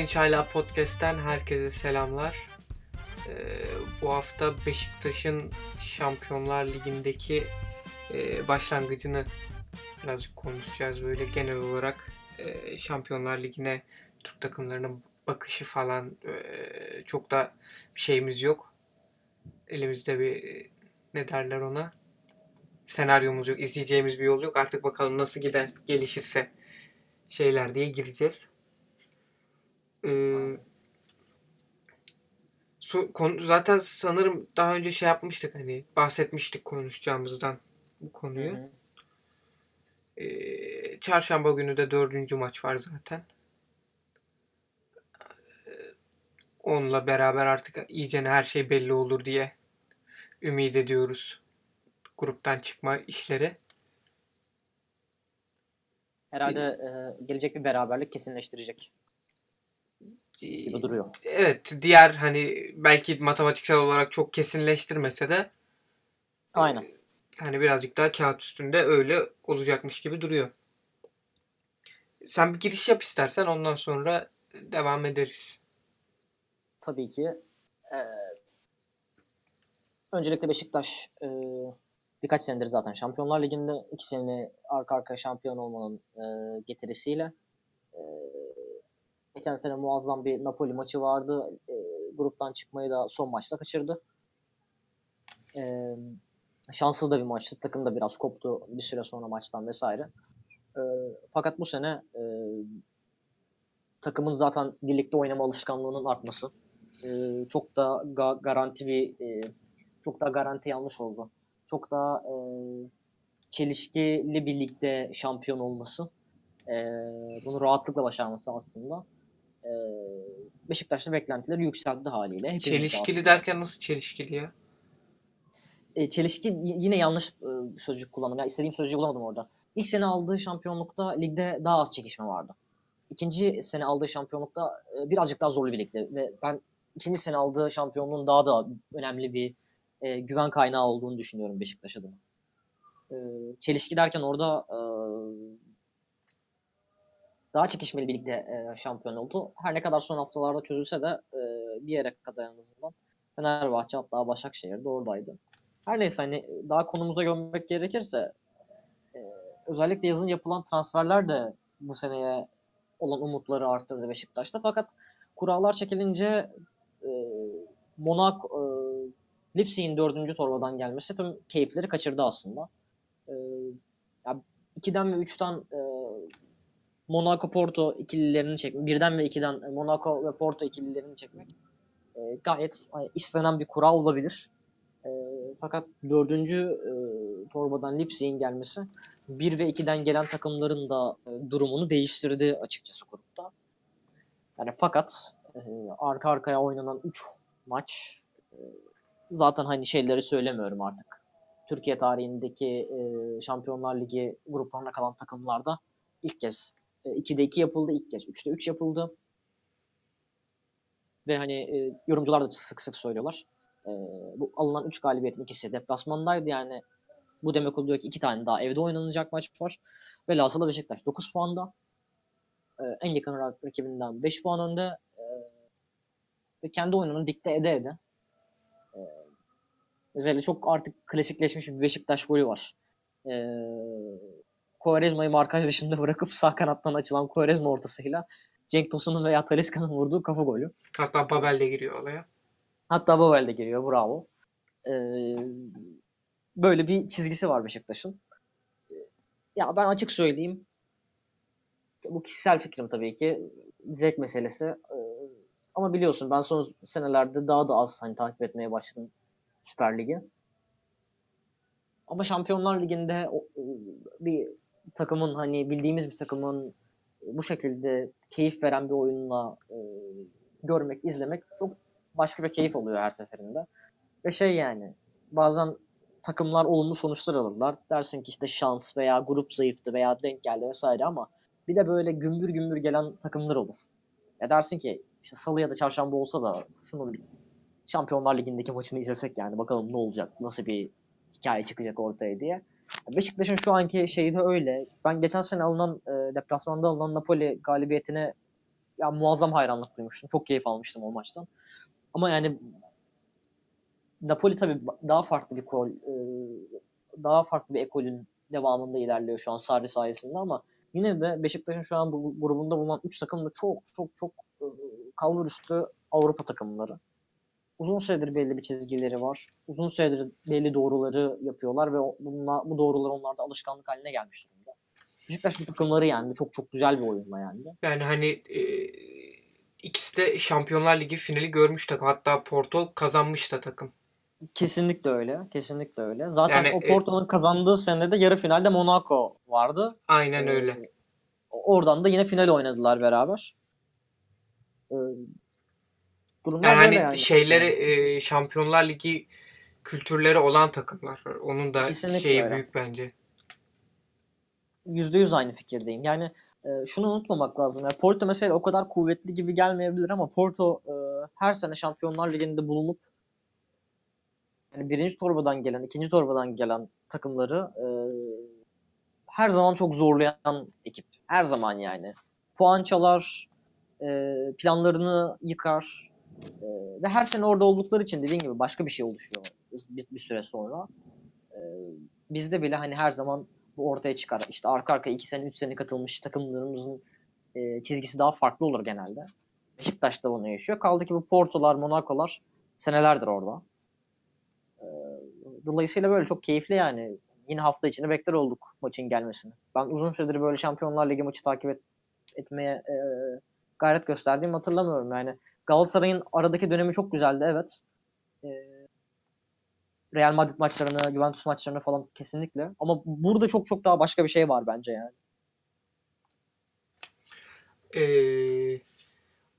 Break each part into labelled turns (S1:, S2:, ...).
S1: Kılınç Hala Podcast'ten herkese selamlar. Ee, bu hafta Beşiktaş'ın Şampiyonlar Ligi'ndeki e, başlangıcını birazcık konuşacağız. Böyle genel olarak e, Şampiyonlar Ligi'ne Türk takımlarının bakışı falan e, çok da şeyimiz yok. Elimizde bir ne derler ona senaryomuz yok, izleyeceğimiz bir yol yok. Artık bakalım nasıl gider, gelişirse şeyler diye gireceğiz. So, konu, zaten sanırım daha önce şey yapmıştık hani bahsetmiştik konuşacağımızdan bu konuyu.
S2: Hı hı.
S1: Ee, çarşamba günü de dördüncü maç var zaten. Ee, Onunla beraber artık iyice her şey belli olur diye ümit ediyoruz. Gruptan çıkma işleri.
S2: Herhalde e, gelecek bir beraberlik kesinleştirecek gibi duruyor.
S1: Evet, diğer hani belki matematiksel olarak çok kesinleştirmese de
S2: Aynen.
S1: hani birazcık daha kağıt üstünde öyle olacakmış gibi duruyor. Sen bir giriş yap istersen ondan sonra devam ederiz.
S2: Tabii ki. E, öncelikle Beşiktaş e, birkaç senedir zaten Şampiyonlar Ligi'nde iki sene arka arkaya şampiyon olmanın e, getirisiyle e, geçen sene muazzam bir Napoli maçı vardı. E, gruptan çıkmayı da son maçta kaçırdı. E, şanssız da bir maçtı. Takım da biraz koptu bir süre sonra maçtan vesaire. E, fakat bu sene e, takımın zaten birlikte oynama alışkanlığının artması e, çok da ga- garanti bir e, çok da garanti yanlış oldu. Çok da e, çelişkili birlikte şampiyon olması e, bunu rahatlıkla başarması aslında e, Beşiktaş'ta beklentileri yükseldi haliyle. Hepimiz de
S1: Çelişkili
S2: aslında.
S1: derken nasıl çelişkili ya?
S2: E, çelişki yine yanlış e, sözcük kullandım. Ya istediğim sözcüğü bulamadım orada. İlk sene aldığı şampiyonlukta ligde daha az çekişme vardı. İkinci sene aldığı şampiyonlukta e, birazcık daha zorlu bir ligdi ve ben ikinci sene aldığı şampiyonluğun daha da önemli bir e, güven kaynağı olduğunu düşünüyorum Beşiktaş adına. E, çelişki derken orada e, daha çekişmeli bir ligde e, şampiyon oldu. Her ne kadar son haftalarda çözülse de e, bir yere kadar en azından Fenerbahçe hatta Başakşehir de oradaydı. Her neyse hani daha konumuza gömmek gerekirse e, özellikle yazın yapılan transferler de bu seneye olan umutları arttırdı Beşiktaş'ta. Fakat kurallar çekilince e, Monaco e, Leipzig'in dördüncü torbadan gelmesi tüm keyifleri kaçırdı aslında. E, ya 2'den ve 3'ten e, Monaco Porto ikililerini çekmek, birden ve 2'den Monaco ve Porto ikililerini çekmek e, gayet hani, istenen bir kural olabilir. E, fakat dördüncü e, torbadan Leipzig'in gelmesi 1 ve 2'den gelen takımların da e, durumunu değiştirdi açıkçası grupta. Yani fakat e, arka arkaya oynanan 3 maç e, zaten hani şeyleri söylemiyorum artık. Türkiye tarihindeki e, Şampiyonlar Ligi gruplarına kalan takımlarda ilk kez e, 2'de 2 yapıldı, ilk kez 3'te 3 yapıldı. Ve hani e, yorumcular da sık sık söylüyorlar. E, bu alınan 3 galibiyetin ikisi deplasmandaydı yani bu demek oluyor ki iki tane daha evde oynanacak maç var. Ve Velhasılı Beşiktaş 9 puanda. Ee, en yakın rak- rakibinden 5 puan önde. Ee, ve kendi oyununu dikte ede ede. Ee, özellikle çok artık klasikleşmiş bir Beşiktaş golü var. Ee, Quaresma'yı markaj dışında bırakıp sağ kanattan açılan Quaresma ortasıyla Cenk Tosun'un veya Talisca'nın vurduğu kafa golü.
S1: Hatta Babel de giriyor olaya.
S2: Hatta Babel de giriyor. Bravo. Ee, böyle bir çizgisi var Beşiktaş'ın. Ya ben açık söyleyeyim. Bu kişisel fikrim tabii ki. Zevk meselesi. Ee, ama biliyorsun ben son senelerde daha da az hani takip etmeye başladım Süper Lig'i. Ama Şampiyonlar Ligi'nde bir takımın hani bildiğimiz bir takımın bu şekilde keyif veren bir oyunla e, görmek, izlemek çok başka bir keyif oluyor her seferinde. Ve şey yani bazen takımlar olumlu sonuçlar alırlar. Dersin ki işte şans veya grup zayıftı veya denk geldi vesaire ama bir de böyle gümbür gümbür gelen takımlar olur. Ya dersin ki işte salı ya da çarşamba olsa da şunu bir Şampiyonlar Ligi'ndeki maçını izlesek yani bakalım ne olacak, nasıl bir hikaye çıkacak ortaya diye. Beşiktaş'ın şu anki şeyi de öyle. Ben geçen sene alınan e, deplasmanda alınan Napoli galibiyetine ya muazzam hayranlık duymuştum. Çok keyif almıştım o maçtan. Ama yani Napoli tabii daha farklı bir kol, e, daha farklı bir ekolün devamında ilerliyor şu an Sarri sayesinde ama yine de Beşiktaş'ın şu an bu grubunda bulunan 3 takım da çok çok çok e, kalbur üstü Avrupa takımları. Uzun süredir belli bir çizgileri var. Uzun süredir belli doğruları yapıyorlar ve bununla, bu doğrular onlarda alışkanlık haline gelmiş durumda. Beşiktaş bu takımları yendi. Çok çok güzel bir oyunla yendi.
S1: Yani hani e, ikisi de Şampiyonlar Ligi finali görmüş takım. Hatta Porto kazanmış da takım.
S2: Kesinlikle öyle. Kesinlikle öyle. Zaten
S1: Yani,
S2: o
S1: e-
S2: Porto'nun kazandığı senede yarı finalde Monaco vardı.
S1: Aynen
S2: Ee,
S1: öyle.
S2: Oradan da yine final oynadılar beraber. Ee, durumlar
S1: Yani
S2: böyle yani.
S1: şeyleri e, Şampiyonlar Ligi kültürleri olan takımlar. Onun da
S2: Kesinlikle
S1: şeyi
S2: öyle.
S1: büyük bence.
S2: Yüzde yüz aynı fikirdeyim. Yani e, şunu unutmamak lazım. Yani Porto mesela o kadar kuvvetli gibi gelmeyebilir ama Porto e, her sene Şampiyonlar Ligi'nde bulunup yani birinci torbadan gelen, ikinci torbadan gelen takımları e, her zaman çok zorlayan ekip. Her zaman yani. Puan çalar, e, planlarını yıkar e, ve her sene orada oldukları için dediğin gibi başka bir şey oluşuyor bir, bir süre sonra. E, bizde bile hani her zaman bu ortaya çıkar. İşte arka arka 2 sene 3 sene katılmış takımlarımızın e, çizgisi daha farklı olur genelde. Beşiktaş da bunu yaşıyor. Kaldı ki bu Porto'lar, Monaco'lar senelerdir orada. E, dolayısıyla böyle çok keyifli yani. Yine hafta içinde bekler olduk maçın gelmesini. Ben uzun süredir böyle Şampiyonlar Ligi maçı takip et, etmeye e, gayret gösterdiğimi hatırlamıyorum. Yani Galatasaray'ın aradaki dönemi çok güzeldi evet. E, Real Madrid maçlarını, Juventus maçlarını falan kesinlikle. Ama burada çok çok daha başka bir şey var bence yani.
S1: Ee,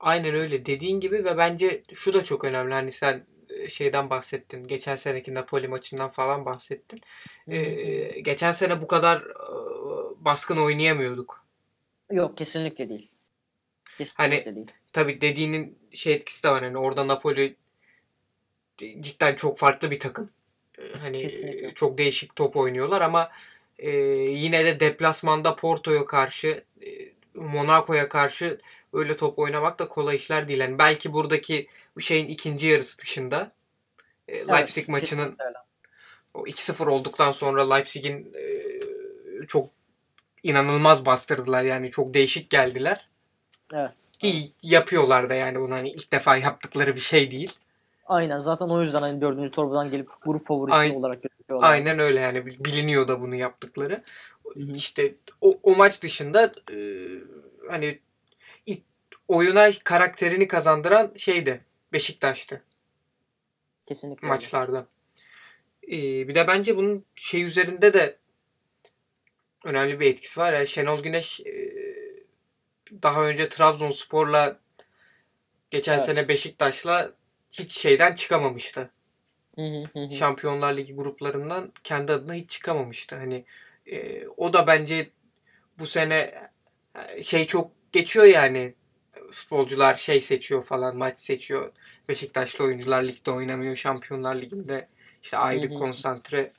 S1: aynen öyle dediğin gibi ve bence şu da çok önemli. Hani sen e, şeyden bahsettin. Geçen seneki Napoli maçından falan bahsettin. Ee, geçen sene bu kadar e, baskın oynayamıyorduk.
S2: Yok kesinlikle değil. Kesinlikle
S1: Hani-
S2: değil.
S1: Tabii dediğinin şey etkisi de var. Hani orada Napoli cidden çok farklı bir takım. Ee, Hani
S2: Kesinlikle.
S1: çok değişik top oynuyorlar ama e, yine de deplasmanda Porto'ya karşı e, Monaco'ya karşı öyle top oynamak da kolay işler değil. Yani belki buradaki bu şeyin ikinci yarısı dışında e, Leipzig
S2: Evet,
S1: maçının
S2: kesinlikle öyle.
S1: o 2-0 olduktan sonra Leipzig'in e, çok inanılmaz bastırdılar. Yani çok değişik geldiler.
S2: Evet.
S1: İyi yapıyorlar da yani bunu hani ilk defa yaptıkları bir şey değil.
S2: Aynen zaten o yüzden hani dördüncü torbadan gelip grup favorisi
S1: Aynen.
S2: olarak gözüküyorlar.
S1: Aynen öyle yani biliniyor da bunu yaptıkları. İşte o, o maç dışında e, hani oyuna karakterini kazandıran şeydi Beşiktaş'tı
S2: Kesinlikle
S1: maçlarda. E, bir de bence bunun şey üzerinde de önemli bir etkisi var. Yani Şenol Güneş e, daha önce Trabzonspor'la geçen
S2: Evet.
S1: sene Beşiktaş'la hiç şeyden çıkamamıştı. Şampiyonlar Ligi gruplarından kendi adına hiç çıkamamıştı. Hani e, o da bence bu sene e, şey çok geçiyor yani futbolcular şey seçiyor falan maç seçiyor. Beşiktaşlı oyuncular ligde oynamıyor. Şampiyonlar Ligi'nde işte ayrı konsantre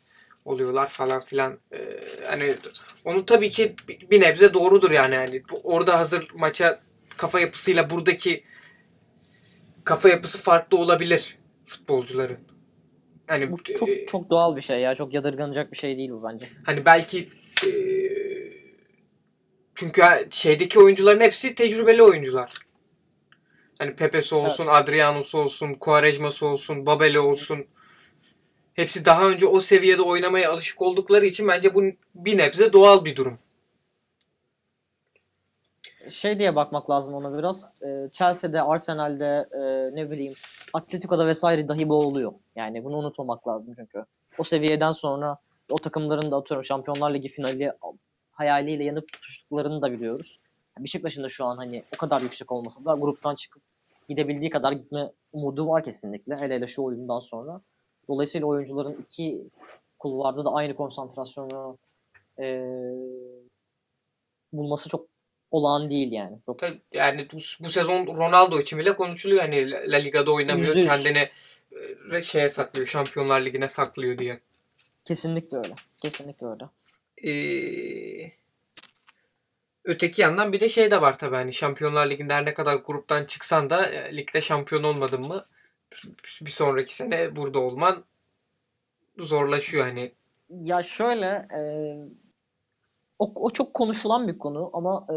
S1: oluyorlar falan filan. E, hani onu tabii ki bir nebze doğrudur yani. yani orada hazır maça kafa yapısıyla buradaki kafa yapısı farklı olabilir futbolcuların. Hani
S2: Bu
S1: e,
S2: çok çok doğal bir şey ya. Çok yadırganacak bir şey değil bu bence.
S1: Hani belki e, çünkü şeydeki oyuncuların hepsi tecrübeli oyuncular. Hani Pepe'si olsun, Adriano'su olsun, Quaresma'sı olsun, Babel'i olsun. Hepsi daha önce o seviyede oynamaya alışık oldukları için bence bu bir nebze doğal bir durum.
S2: Şey diye bakmak lazım ona biraz. Ee, Chelsea'de, Arsenal'de, e, ne bileyim Atletico'da vesaire dahi bu oluyor. Yani bunu unutmamak lazım çünkü. O seviyeden sonra o takımların da atıyorum Şampiyonlar Ligi finali hayaliyle yanıp tutuştuklarını da biliyoruz. Beşiktaş'ın da şu an hani o kadar yüksek olmasa da gruptan çıkıp gidebildiği kadar gitme umudu var kesinlikle. Hele hele şu oyundan sonra. Dolayısıyla oyuncuların iki kulvarda da aynı konsantrasyonu e, bulması çok olağan değil yani. Çok
S1: Tabii Yani bu, bu sezon Ronaldo için bile konuşuluyor. Hani La Liga'da oynamıyor,
S2: Yüzde yüz.
S1: kendini e, şeye saklıyor, Şampiyonlar Ligi'ne saklıyor diye.
S2: kesinlikle öyle. Kesinlikle öyle.
S1: Ee, öteki yandan bir de şey de var tabii hani Şampiyonlar Ligi'nde her ne kadar gruptan çıksan da e, ligde şampiyon olmadın mı bir sonraki sene burada olman zorlaşıyor hani.
S2: Ya şöyle e, o, o çok konuşulan bir konu ama e,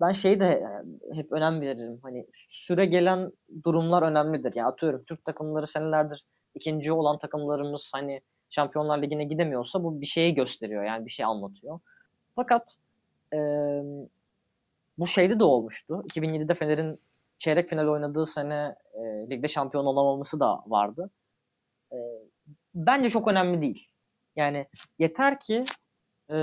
S2: ben şey de e, hep önem veririm. Hani süre gelen durumlar önemlidir. Yani atıyorum Türk takımları senelerdir ikinci olan takımlarımız hani Şampiyonlar Ligi'ne gidemiyorsa bu bir şeyi gösteriyor. Yani bir şey anlatıyor. Fakat e, bu şeyde de olmuştu. 2007'de Fener'in çeyrek final oynadığı sene e, ligde şampiyon olamaması da vardı. E, bence çok önemli değil. Yani yeter ki e,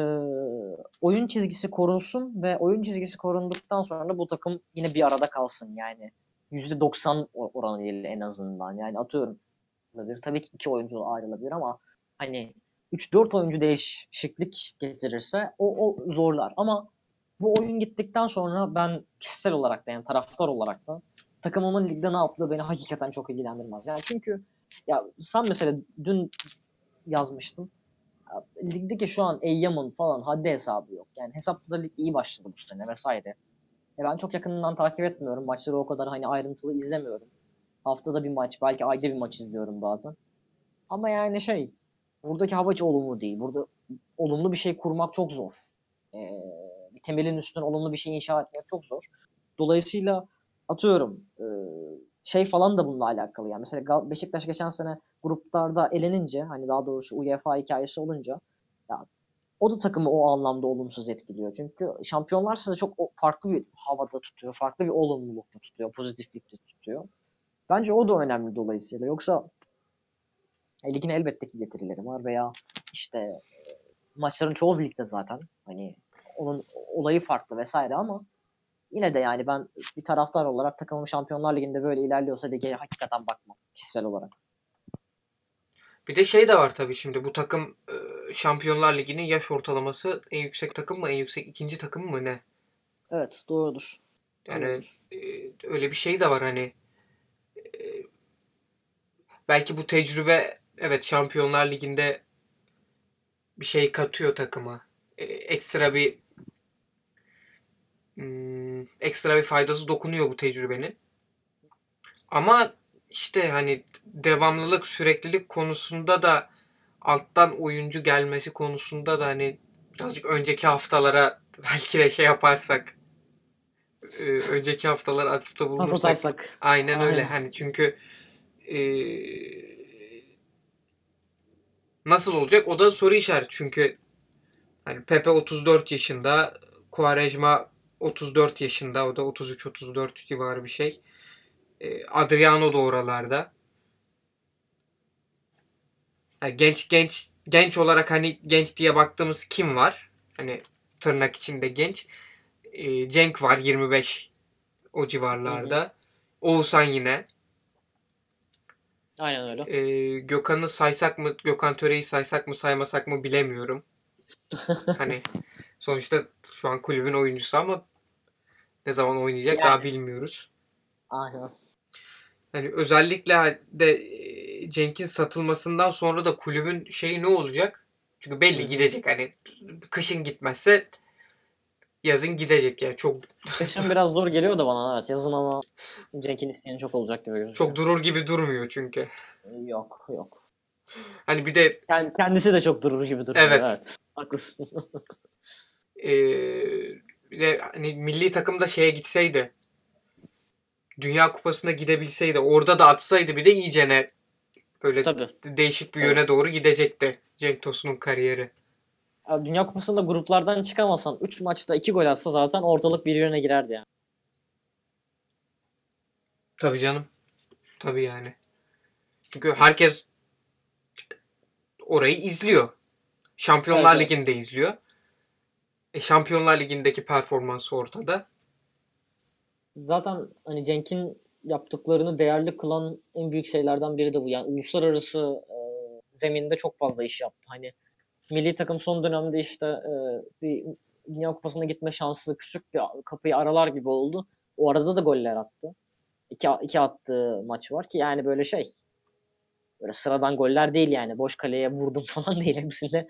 S2: oyun çizgisi korunsun ve oyun çizgisi korunduktan sonra bu takım yine bir arada kalsın. Yani %90 oranıyla en azından. Yani atıyorum tabii ki iki oyuncu ayrılabilir ama hani 3-4 oyuncu değişiklik getirirse o, o zorlar. Ama bu oyun gittikten sonra ben kişisel olarak da yani taraftar olarak da takımımın ligde ne yaptığı beni hakikaten çok ilgilendirmez. Yani çünkü ya sen mesela dün yazmıştın. Ligdeki şu an Eyyam'ın falan haddi hesabı yok. Yani hesapta lig iyi başladı bu sene vesaire. E ben çok yakından takip etmiyorum. Maçları o kadar hani ayrıntılı izlemiyorum. Haftada bir maç, belki ayda bir maç izliyorum bazen. Ama yani şey, buradaki hava hiç olumlu değil. Burada olumlu bir şey kurmak çok zor. Ee, temelin üstüne olumlu bir şey inşa etmek çok zor. Dolayısıyla atıyorum e, şey falan da bununla alakalı. Yani mesela Beşiktaş geçen sene gruplarda elenince hani daha doğrusu UEFA hikayesi olunca ya, o da takımı o anlamda olumsuz etkiliyor. Çünkü şampiyonlar size çok farklı bir havada tutuyor. Farklı bir olumlulukta tutuyor. Pozitiflikte tutuyor. Bence o da önemli dolayısıyla. Yoksa e, ligin elbette ki getirileri var veya işte e, maçların çoğu ligde zaten. Hani onun olayı farklı vesaire ama yine de yani ben bir taraftar olarak takımım Şampiyonlar Ligi'nde böyle ilerliyorsa lige hakikaten bakmam kişisel olarak.
S1: Bir de şey de var tabii şimdi bu takım e, Şampiyonlar Ligi'nin yaş ortalaması en yüksek takım mı en yüksek ikinci takım mı ne?
S2: Evet doğrudur.
S1: Yani doğrudur. öyle bir şey de var hani belki bu tecrübe evet Şampiyonlar Ligi'nde bir şey katıyor takıma. ekstra bir ekstra bir faydası dokunuyor bu tecrübenin. Ama işte hani devamlılık, süreklilik konusunda da alttan oyuncu gelmesi konusunda da hani birazcık önceki haftalara belki de şey yaparsak önceki haftalar atıfta bulunursak aynen, aynen öyle. Hani çünkü e, nasıl olacak? O da soru işareti çünkü hani Pepe 34 yaşında Quaresma 34 yaşında o da 33-34 civarı bir şey. E, Adriano da oralarda. Yani genç genç genç olarak hani genç diye baktığımız kim var? Hani tırnak içinde genç. E, Cenk var 25 o civarlarda. Hı hı. Oğuzhan yine.
S2: Aynen öyle.
S1: Ee, Gökhan'ı saysak mı, Gökhan Töre'yi saysak mı saymasak mı bilemiyorum. hani sonuçta şu an kulübün oyuncusu ama ne zaman oynayacak yani. daha bilmiyoruz.
S2: Aynen.
S1: Yani özellikle de Cenk'in satılmasından sonra da kulübün şeyi ne olacak? Çünkü belli gidecek hani kışın gitmezse yazın gidecek yani çok
S2: Kışın biraz zor geliyor da bana evet yazın ama Cenk'in isteyeni çok olacak gibi gözüküyor.
S1: Çok durur gibi durmuyor çünkü.
S2: Yok yok.
S1: Hani bir de
S2: yani kendisi de çok durur gibi duruyor. Evet. evet. Haklısın.
S1: ee, bir de hani milli takımda şeye gitseydi Dünya Kupası'na gidebilseydi orada da atsaydı bir de iyicene böyle Tabii. değişik bir yöne evet. doğru gidecekti Cenk Tosun'un kariyeri.
S2: Dünya Kupası'nda gruplardan çıkamasan 3 maçta 2 gol atsa zaten ortalık bir yöne girerdi yani.
S1: Tabii canım. Tabii yani. Çünkü herkes orayı izliyor. Şampiyonlar evet, Ligi'nde izliyor. E, Şampiyonlar Ligi'ndeki performansı ortada.
S2: Zaten hani Cenk'in yaptıklarını değerli kılan en büyük şeylerden biri de bu. Yani uluslararası e, zeminde çok fazla iş yaptı. Hani milli takım son dönemde işte e, bir Dünya Kupası'na gitme şansı küçük bir kapıyı aralar gibi oldu. O arada da goller attı. İki, iki attığı maç var ki yani böyle şey böyle sıradan goller değil yani. Boş kaleye vurdum falan değil. Hepsinde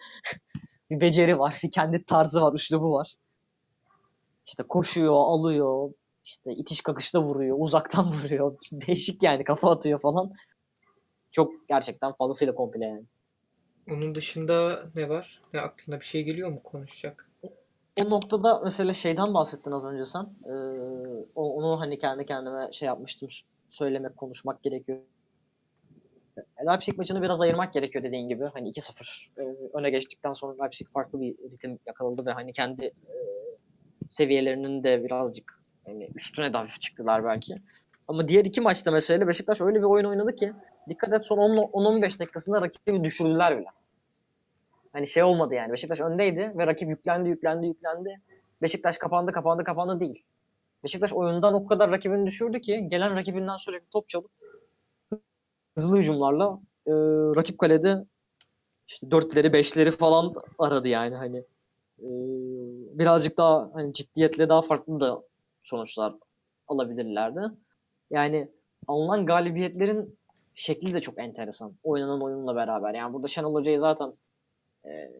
S2: bir beceri var. Bir kendi tarzı var, üslubu var. işte koşuyor, alıyor, işte itiş kakışta vuruyor, uzaktan vuruyor. Değişik yani kafa atıyor falan. Çok gerçekten fazlasıyla komple yani.
S1: Onun dışında ne var? Ya aklına bir şey geliyor mu konuşacak?
S2: O noktada mesela şeyden bahsettin az önce sen. Ee, onu hani kendi kendime şey yapmıştım. Söylemek, konuşmak gerekiyor. Leipzig maçını biraz ayırmak gerekiyor dediğin gibi. Hani 2-0 e, öne geçtikten sonra Leipzig farklı bir ritim yakaladı ve hani kendi e, seviyelerinin de birazcık hani üstüne de hafif çıktılar belki. Ama diğer iki maçta mesela Beşiktaş öyle bir oyun oynadı ki dikkat et son 10 10-15 dakikasında rakibi düşürdüler bile. Hani şey olmadı yani. Beşiktaş öndeydi ve rakip yüklendi, yüklendi, yüklendi. Beşiktaş kapandı, kapandı, kapandı değil. Beşiktaş oyundan o kadar rakibini düşürdü ki gelen rakibinden sürekli top çalıp hızlı hücumlarla e, rakip kalede işte dörtleri, beşleri falan aradı yani hani. E, birazcık daha hani ciddiyetle daha farklı da sonuçlar alabilirlerdi. Yani alınan galibiyetlerin şekli de çok enteresan. Oynanan oyunla beraber. Yani burada Şenol Hoca'yı zaten e,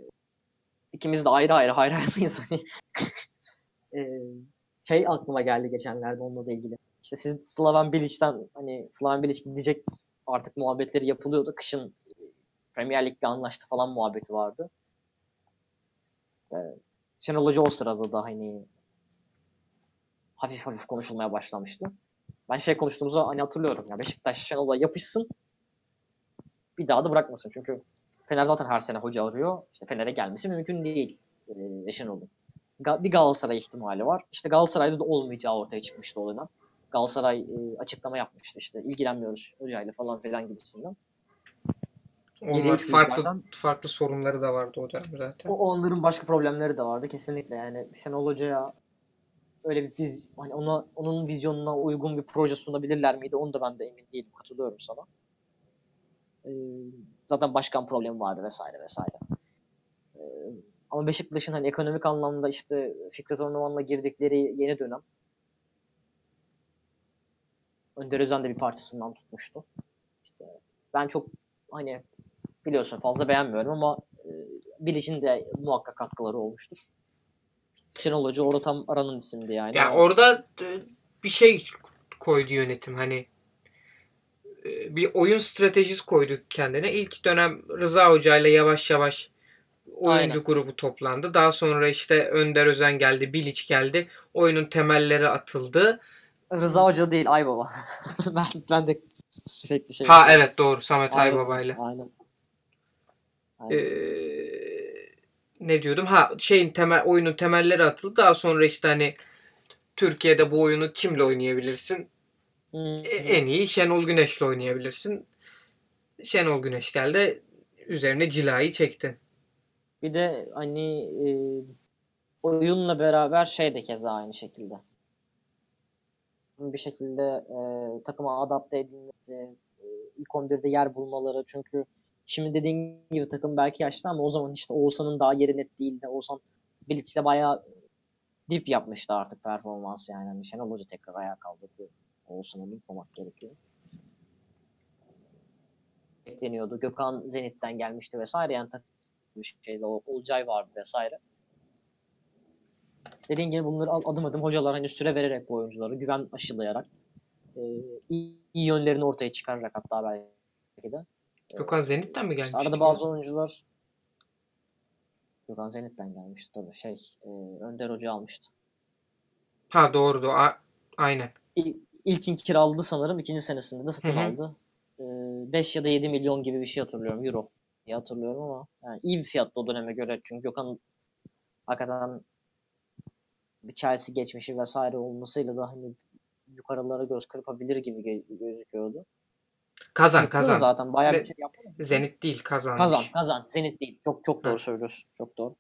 S2: ikimiz de ayrı ayrı hayranıyız. Hani e, şey aklıma geldi geçenlerde onunla da ilgili. İşte siz Slaven Bilic'ten hani Slaven Bilic gidecek artık muhabbetleri yapılıyordu. Kışın Premier Lig'le anlaştı falan muhabbeti vardı. E, Şenol Hoca o sırada da hani hafif hafif konuşulmaya başlamıştı. Ben şey konuştuğumuzu hani hatırlıyorum. Ya Beşiktaş Şenol'a yapışsın bir daha da bırakmasın. Çünkü Fener zaten her sene hoca arıyor. İşte Fener'e gelmesi mümkün değil e, Şenol'un. Ga- bir Galatasaray ihtimali var. İşte Galatasaray'da da olmayacağı ortaya çıkmıştı o dönem. Galatasaray e, açıklama yapmıştı işte ilgilenmiyoruz hocayla falan filan gibisinden.
S1: Onlar farklı farklı sorunları da vardı o dönem zaten.
S2: O onların başka problemleri de vardı kesinlikle yani Şenol Hoca'ya öyle bir viz, hani ona onun vizyonuna uygun bir proje sunabilirler miydi? Onu da ben de emin değilim. Katılıyorum sana. Ee, zaten başkan problemi vardı vesaire vesaire. Ee, ama Beşiktaş'ın hani ekonomik anlamda işte Fikret Orman'la girdikleri yeni dönem Önder Özen de bir parçasından tutmuştu. İşte ben çok hani biliyorsun fazla beğenmiyorum ama e, Bilic'in de muhakkak katkıları olmuştur. Şenol Hoca orada tam aranın isimdi yani.
S1: Ya orada e, bir şey koydu yönetim hani e, bir oyun stratejisi koydu kendine. İlk dönem Rıza Hoca ile yavaş yavaş oyuncu
S2: Aynen.
S1: grubu toplandı. Daha sonra işte Önder Özen geldi, Bilic geldi. Oyunun temelleri atıldı.
S2: Rıza Hoca değil Aybaba. ben, ben de sürekli şey.
S1: Ha evet doğru Samet
S2: Aynen,
S1: Aybaba ile.
S2: Aynen. Aynen.
S1: Ee, ne diyordum? Ha şeyin temel oyunun temelleri atıldı. Daha sonra işte hani Türkiye'de bu oyunu kimle oynayabilirsin?
S2: Hmm.
S1: En iyi Şenol Güneş'le oynayabilirsin. Şenol Güneş geldi. Üzerine cilayı çekti.
S2: Bir de hani e, oyunla beraber şey de keza aynı şekilde. Bir şekilde e, takıma adapte edilmesi, e, ilk 11'de yer bulmaları. Çünkü şimdi dediğin gibi takım belki yaşlı ama o zaman işte Oğuzhan'ın daha yeri net değildi. Oğuzhan Bilic'le bayağı dip yapmıştı artık performans yani. Hani Şenol Hoca tekrar ayağa kaldırdı. Oğuzhan'ı unutmamak gerekiyor. Bekleniyordu. Gökhan Zenit'ten gelmişti vesaire. Yani takım bir şeyde o Olcay vardı vesaire. Dediğim gibi bunları adım adım hocalar hani süre vererek bu oyuncuları güven aşılayarak e, iyi, iyi yönlerini ortaya çıkararak hatta belki de.
S1: Gökhan Zenit'ten mi
S2: İşte
S1: gelmişti?
S2: arada
S1: ya?
S2: bazı oyuncular Gökhan Zenit'ten gelmişti tabii şey e, Önder Hoca almıştı.
S1: Ha doğru doğru. A- aynen.
S2: İl, ilkin kiraladı sanırım ikinci senesinde de satın
S1: Hı hı.
S2: aldı. 5 ya da 7 milyon gibi bir şey hatırlıyorum euro diye hatırlıyorum ama yani iyi bir fiyattı o döneme göre çünkü Gökhan hakikaten Chelsea geçmişi vesaire olmasıyla da hani yukarılara göz kırpabilir gibi gözüküyordu.
S1: Kazan kazan.
S2: zaten bayağı bir şey yaptı.
S1: Zenit değil kazanmış.
S2: Kazan, kazan. Zenit değil. Çok çok doğru
S1: Ha.
S2: söylüyorsun. Çok doğru.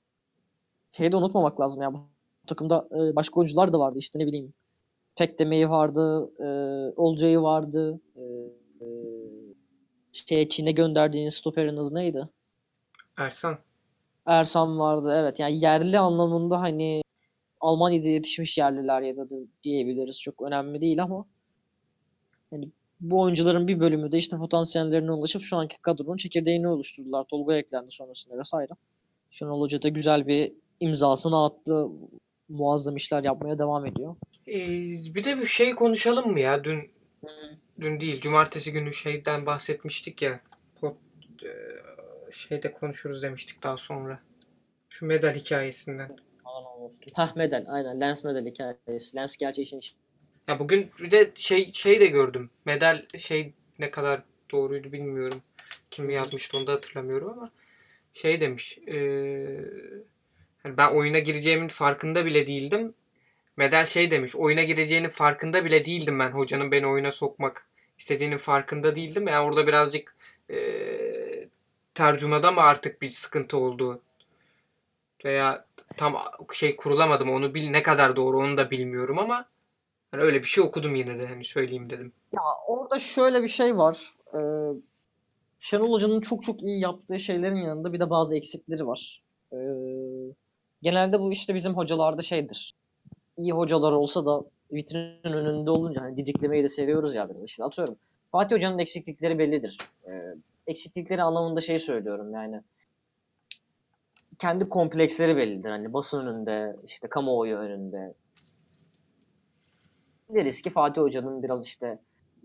S2: Şeyi de unutmamak lazım ya. Bu takımda e, başka oyuncular da vardı. İşte ne bileyim. Pekdemeyi vardı. E, Olcay'ı vardı. E, e, şey, Çin'e gönderdiğiniz stoperin adı neydi?
S1: Ersan.
S2: Ersan vardı. Evet. Yani yerli anlamında hani Almanya'da yetişmiş yerliler ya da, diyebiliriz. Çok önemli değil ama hani bu oyuncuların bir bölümü de işte potansiyellerine ulaşıp şu anki kadronun çekirdeğini oluşturdular. Tolga eklendi sonrasında vesaire. Şenol Hoca da güzel bir imzasını attı. muazzam işler yapmaya devam ediyor.
S1: Ee, bir de bir şey konuşalım mı ya? Dün dün değil, cumartesi günü şeyden bahsetmiştik ya. Pot, e, şeyde konuşuruz demiştik daha sonra. Şu medal hikayesinden.
S2: Hah medal aynen Lens medal hikayesi. Lens gerçi işin iş-
S1: Ya bugün bir de şey şey de gördüm. Medal şey ne kadar doğruydu bilmiyorum. Kim yazmıştı onu da hatırlamıyorum ama şey demiş. eee, hani ben oyuna gireceğimin farkında bile değildim. Medal şey demiş. Oyuna gireceğinin farkında bile değildim ben. Hocanın beni oyuna sokmak istediğinin farkında değildim. Yani orada birazcık eee tercümada mı artık bir sıkıntı oldu? Veya tam şey kurulamadım. Onu bil ne kadar doğru onu da bilmiyorum ama Hani öyle bir şey okudum yine de hani söyleyeyim dedim.
S2: Ya orada şöyle bir şey var. Ee, Şenol Hoca'nın çok çok iyi yaptığı şeylerin yanında bir de bazı eksikleri var. Ee, genelde bu işte bizim hocalarda şeydir. İyi hocalar olsa da vitrinin önünde olunca hani didiklemeyi de seviyoruz ya biraz. İşte atıyorum. Fatih Hoca'nın eksiklikleri bellidir. Ee, eksiklikleri anlamında şey söylüyorum yani. Kendi kompleksleri bellidir. Hani basın önünde, işte kamuoyu önünde, deriz ki Fatih Hoca'nın biraz işte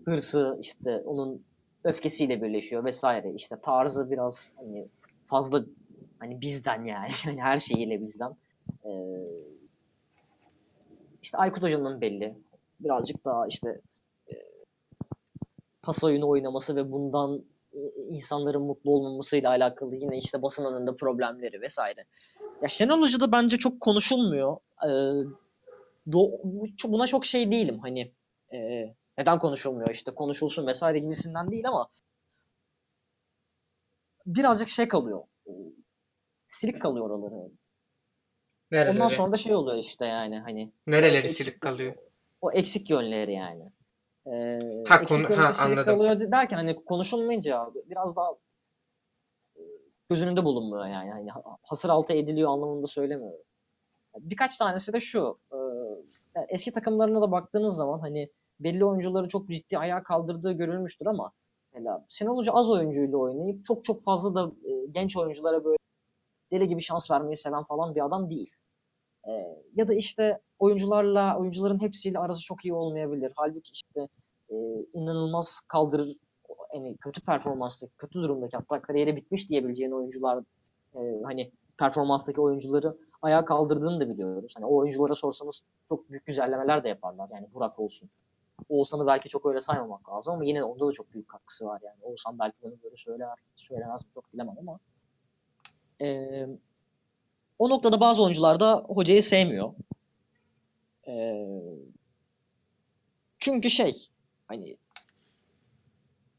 S2: hırsı işte onun öfkesiyle birleşiyor vesaire. İşte tarzı biraz hani fazla hani bizden yani, yani her şeyiyle bizden. Ee, işte Aykut Hoca'nın belli. Birazcık daha işte e, pas oyunu oynaması ve bundan insanların mutlu olmamasıyla alakalı yine işte basın önünde problemleri vesaire. Ya Şenol Hoca'da bence çok konuşulmuyor. Ee, do- bu- buna çok şey değilim hani e, neden konuşulmuyor işte konuşulsun vesaire gibisinden değil ama birazcık şey kalıyor. e, Silik kalıyor oraları.
S1: Nereleri?
S2: Ondan sonra da şey oluyor işte yani hani
S1: Nereleri
S2: eksik-
S1: silip kalıyor?
S2: o eksik yönleri yani. Ee,
S1: Ha, konu- ha, anladım.
S2: kalıyor derken hani konuşulmayınca biraz daha e, göz önünde bulunmuyor yani. Ha- hasır altı ediliyor anlamında söylemiyorum. Birkaç tanesi de şu. e, yani eski takımlarına da baktığınız zaman hani belli oyuncuları çok ciddi ayağa kaldırdığı görülmüştür ama mesela Şenol Hoca az oyuncuyla oynayıp çok çok fazla da e, genç oyunculara böyle deli gibi şans vermeyi seven falan bir adam değil. E, ya da işte oyuncularla, oyuncuların hepsiyle arası çok iyi olmayabilir. Halbuki işte e, inanılmaz kaldırır, yani kötü performanstaki, kötü durumdaki hatta kariyeri bitmiş diyebileceğin oyuncular e, hani performanstaki oyuncuları ayağa kaldırdığını da biliyoruz. Hani o oyunculara sorsanız çok büyük güzellemeler de yaparlar. Yani Burak olsun. Oğuzhan'ı belki çok öyle saymamak lazım ama yine onda da çok büyük katkısı var yani. Oğuzhan belki bunu böyle söyler, söylemez mi çok bilemem ama e, o noktada bazı oyuncular da hocayı sevmiyor. E, çünkü şey hani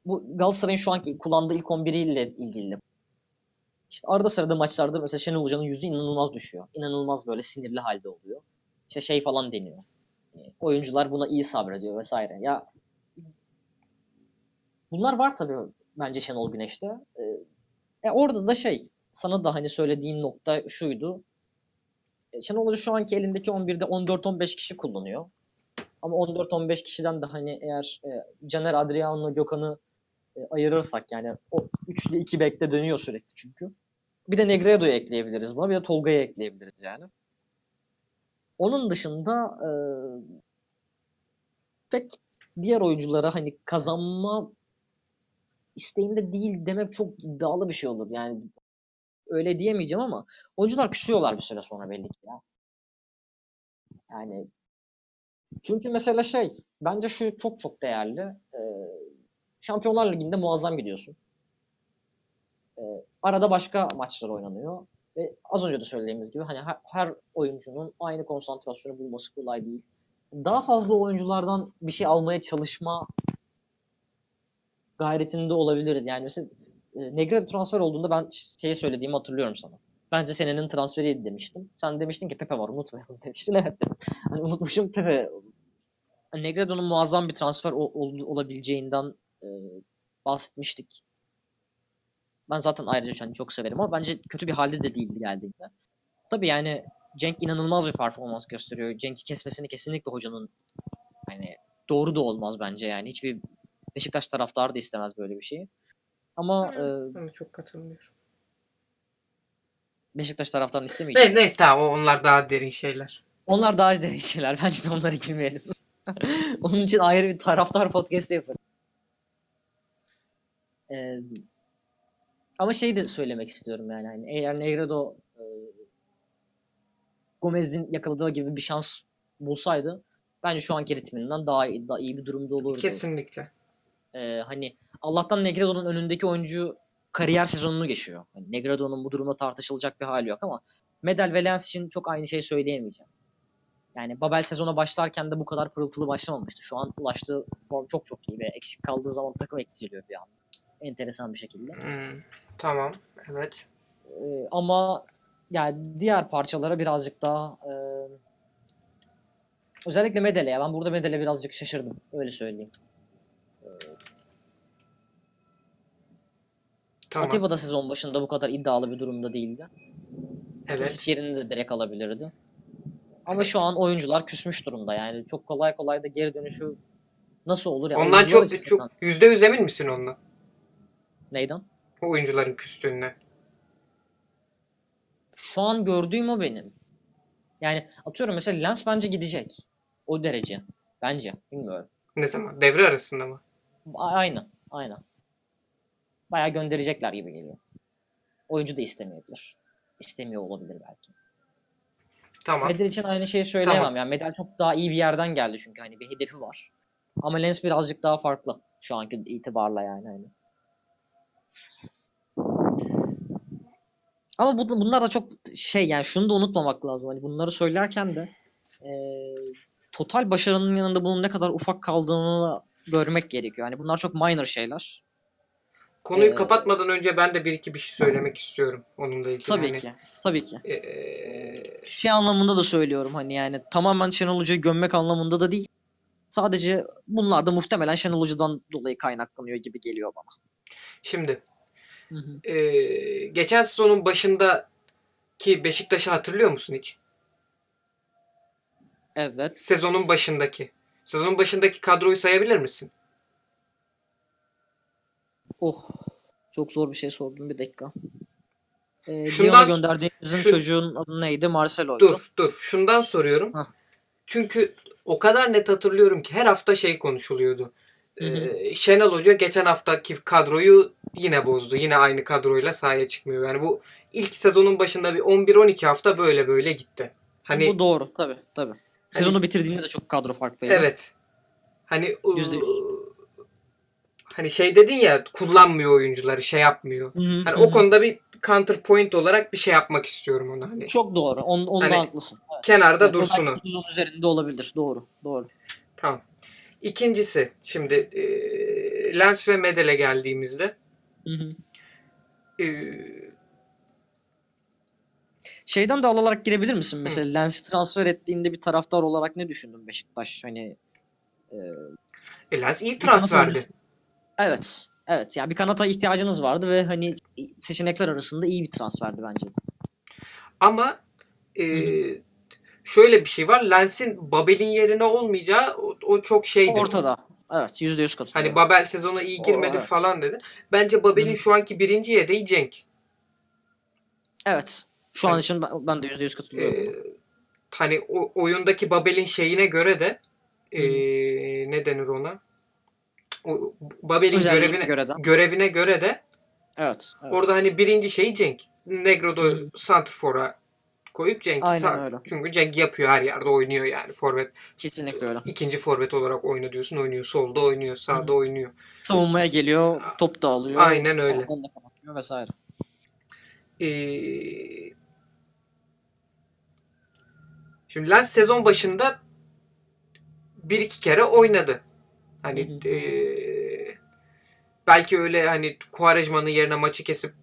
S2: bu Galatasaray'ın şu anki kullandığı ilk 11'iyle ilgili işte arada sırada maçlarda mesela Şenol Hoca'nın yüzü inanılmaz düşüyor. İnanılmaz böyle sinirli halde oluyor. İşte şey falan deniyor. E, oyuncular buna iyi sabrediyor vesaire. Ya bunlar var tabii bence Şenol Güneş'te. E, orada da şey sana da hani söylediğin nokta şuydu. E, Şenol Hoca şu anki elindeki 11'de 14-15 kişi kullanıyor. Ama 14-15 kişiden de hani eğer e, Caner Adriano Gökhan'ı e, ayırırsak yani o üçlü iki bekte dönüyor sürekli çünkü. Bir de Negredo'yu ekleyebiliriz buna. Bir de Tolga'yı ekleyebiliriz yani. Onun dışında e, pek diğer oyunculara hani kazanma isteğinde değil demek çok iddialı bir şey olur. Yani öyle diyemeyeceğim ama oyuncular küsüyorlar bir süre sonra belli ki ya. Yani çünkü mesela şey bence şu çok çok değerli. E, Şampiyonlar Ligi'nde muazzam gidiyorsun. E, arada başka maçlar oynanıyor. Ve az önce de söylediğimiz gibi hani her, her oyuncunun aynı konsantrasyonu bulması kolay değil. Daha fazla oyunculardan bir şey almaya çalışma gayretinde olabilir. Yani mesela e, Negredo transfer olduğunda ben şeyi söylediğimi hatırlıyorum sana. Bence senenin transferiydi demiştim. Sen demiştin ki Pepe var unutmayalım demiştin. Evet. Hani unutmuşum Pepe. Negredo'nun muazzam bir transfer ol- ol- olabileceğinden e, bahsetmiştik. Ben zaten ayrıca hani çok severim ama bence kötü bir halde de değildi geldiğinde. Tabii yani Cenk inanılmaz bir performans gösteriyor. Cenk'i kesmesini kesinlikle hocanın hani doğru da olmaz bence yani. Hiçbir Beşiktaş taraftarı da istemez böyle bir şeyi. Ama e,
S1: çok katılmıyorum.
S2: Beşiktaş taraftarının istemeyeceği.
S1: Ne, neyse tamam onlar daha derin şeyler.
S2: Onlar daha derin şeyler. Bence de onlara girmeyelim. Onun için ayrı bir taraftar podcast yaparım. Ee, ama şey de söylemek istiyorum yani. Hani eğer Negredo e, Gomez'in yakaladığı gibi bir şans bulsaydı bence şu anki ritminden daha iyi, daha iyi bir durumda olurdu.
S1: Kesinlikle.
S2: Ee, hani Allah'tan Negredo'nun önündeki oyuncu kariyer sezonunu geçiyor. Hani Negredo'nun bu durumda tartışılacak bir hali yok ama Medel ve Lens için çok aynı şeyi söyleyemeyeceğim. Yani Babel sezona başlarken de bu kadar pırıltılı başlamamıştı. Şu an ulaştığı form çok çok iyi ve eksik kaldığı zaman takım eksiliyor bir anda. Enteresan bir şekilde.
S1: Hmm, tamam. Evet.
S2: Ee, ama yani diğer parçalara birazcık daha e, özellikle Medel'e ya ben burada Medel'e birazcık şaşırdım. Öyle söyleyeyim.
S1: Tamam.
S2: Atiba da sezon başında bu kadar iddialı bir durumda değildi.
S1: Evet.
S2: Hiç yerini de direkt alabilirdi. Ama şu an oyuncular küsmüş durumda. Yani çok kolay kolay da geri dönüşü nasıl olur? ya
S1: Ondan çok çok yüzde yüz emin misin ondan?
S2: Neyden?
S1: O oyuncuların küstüğünden.
S2: Şu an gördüğüm o benim. Yani atıyorum mesela Lens bence gidecek. O derece. Bence. Bilmiyorum.
S1: Ne zaman? Devre arasında mı?
S2: A- Aynen. Aynen. Bayağı gönderecekler gibi geliyor. Oyuncu da istemeyebilir. İstemiyor olabilir belki.
S1: Tamam.
S2: Medel için aynı şeyi söyleyemem.
S1: Tamam.
S2: Yani Medel çok daha iyi bir yerden geldi çünkü hani bir hedefi var. Ama Lens birazcık daha farklı şu anki itibarla yani hani. Ama bu, bunlar da çok şey yani şunu da unutmamak lazım. Hani bunları söylerken de eee, total başarının yanında bunun ne kadar ufak kaldığını görmek gerekiyor. Yani bunlar çok minor şeyler.
S1: Konuyu
S2: Ee,
S1: kapatmadan önce ben de bir iki bir şey söylemek istiyorum onunla ilgili.
S2: Tabii
S1: Hani,
S2: ki. Tabii ki.
S1: eee,
S2: Şey anlamında da söylüyorum hani yani tamamen Şenol Hoca'yı gömmek anlamında da değil. Sadece bunlar da muhtemelen Şenol Hoca'dan dolayı kaynaklanıyor gibi geliyor bana.
S1: şimdi
S2: Hı hı.
S1: eee, geçen sezonun başındaki Beşiktaş'ı hatırlıyor musun hiç?
S2: Evet.
S1: Sezonun başındaki. Sezonun başındaki kadroyu sayabilir misin?
S2: Oh. Çok zor bir şey sordum bir dakika. Ee,
S1: Şundan-
S2: Lyon'a gönderdiğimizin
S1: şu-
S2: çocuğun adı neydi? Marcelo'ydu.
S1: Dur dur. Şundan soruyorum.
S2: Hah.
S1: Çünkü o kadar net hatırlıyorum ki her hafta şey konuşuluyordu.
S2: Hı hı.
S1: Ee, Şenol Hoca geçen haftaki kadroyu yine bozdu. Yine aynı kadroyla sahaya çıkmıyor. Yani bu ilk sezonun başında bir 11-12 hafta böyle böyle gitti. Hani
S2: Bu doğru tabii tabii. Sezonu bitirdiğinde de çok kadro farklıydı.
S1: evet. Hani
S2: Yüzde yüz.
S1: ıı, hani şey dedin ya kullanmıyor oyuncuları, şey yapmıyor.
S2: Hı hı,
S1: Hani
S2: hı
S1: o
S2: hı.
S1: konuda bir counterpoint olarak bir şey yapmak istiyorum ona hani.
S2: çok doğru. On, onda
S1: Hani
S2: haklısın. Evet.
S1: Kenarda
S2: Evet,
S1: dursun o.
S2: 30'un üzerinde olabilir. Doğru. Doğru.
S1: Tamam. İkincisi şimdi e, Lens ve Medel'e geldiğimizde
S2: Hı hı.
S1: e,
S2: Şeyden de al olarak girebilir misin? Mesela Lens'i transfer ettiğinde bir taraftar olarak ne düşündün Beşiktaş? Hani e,
S1: e, Lens iyi transferdi.
S2: Evet. Evet. Yani bir kanata ihtiyacınız vardı ve hani seçenekler arasında iyi bir transferdi bence.
S1: Ama e, şöyle bir şey var. Lens'in Babel'in yerine olmayacağı o, o çok şeydi.
S2: Ortada. Evet. Yüzde yüz katılıyorum.
S1: Hani Babel sezona iyi girmedi
S2: evet.
S1: falan dedin. Bence Babel'in
S2: Hı.
S1: şu anki birinci yedeği Cenk.
S2: Evet. Şu an
S1: Hani-
S2: için ben, de yüzde yüz
S1: E,
S2: katılıyorum.
S1: hani o, oyundaki Babel'in şeyine göre de e, ne denir ona? Babel'in görevine
S2: göre de.
S1: görevine göre de
S2: Evet. evet.
S1: Orada hani birinci şey Cenk. Negro'da
S2: Hı.
S1: santrfora koyup Cenk'i
S2: Aynen
S1: sağ.
S2: öyle.
S1: Çünkü Cenk yapıyor her yerde oynuyor yani forvet.
S2: Kesinlikle öyle.
S1: İkinci forvet olarak oyna diyorsun oynuyor. Solda oynuyor, sağda
S2: Hı.
S1: oynuyor.
S2: Savunmaya geliyor, top da alıyor.
S1: Aynen öyle.
S2: Vesaire.
S1: Ee, şimdi Lens sezon başında bir iki kere oynadı. Hani
S2: Hı
S1: ee, belki öyle hani Quaresma'nın yerine maçı kesip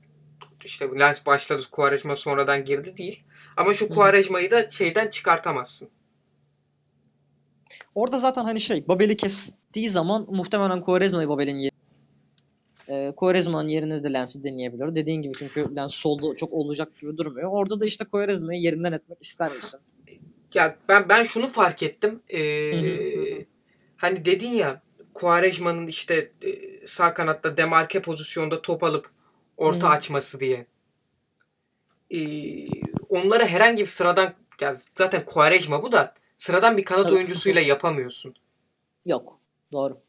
S1: işte Lens başladı Quaresma sonradan girdi değil. Ama şu
S2: Hı.
S1: Quaresma'yı da şeyden çıkartamazsın.
S2: Orada zaten hani şey Babel'i kestiği zaman muhtemelen Quaresma'yı Babel'in yeri e, Quaresma'nın yerine de Lens'i deneyebilir. Dediğin gibi çünkü Lens solda çok olacak gibi durmuyor. Orada da işte Quaresma'yı yerinden etmek ister misin?
S1: Ya ben ben şunu fark ettim. Ee, hani dedin ya Quaresma'nın işte e, sağ kanatta demarke pozisyonda top alıp orta
S2: hı.
S1: açması diye. Ee, onlara herhangi bir sıradan ya zaten Quaresma bu da sıradan bir kanat
S2: Evet.
S1: oyuncusuyla yapamıyorsun.
S2: Yok. Doğru.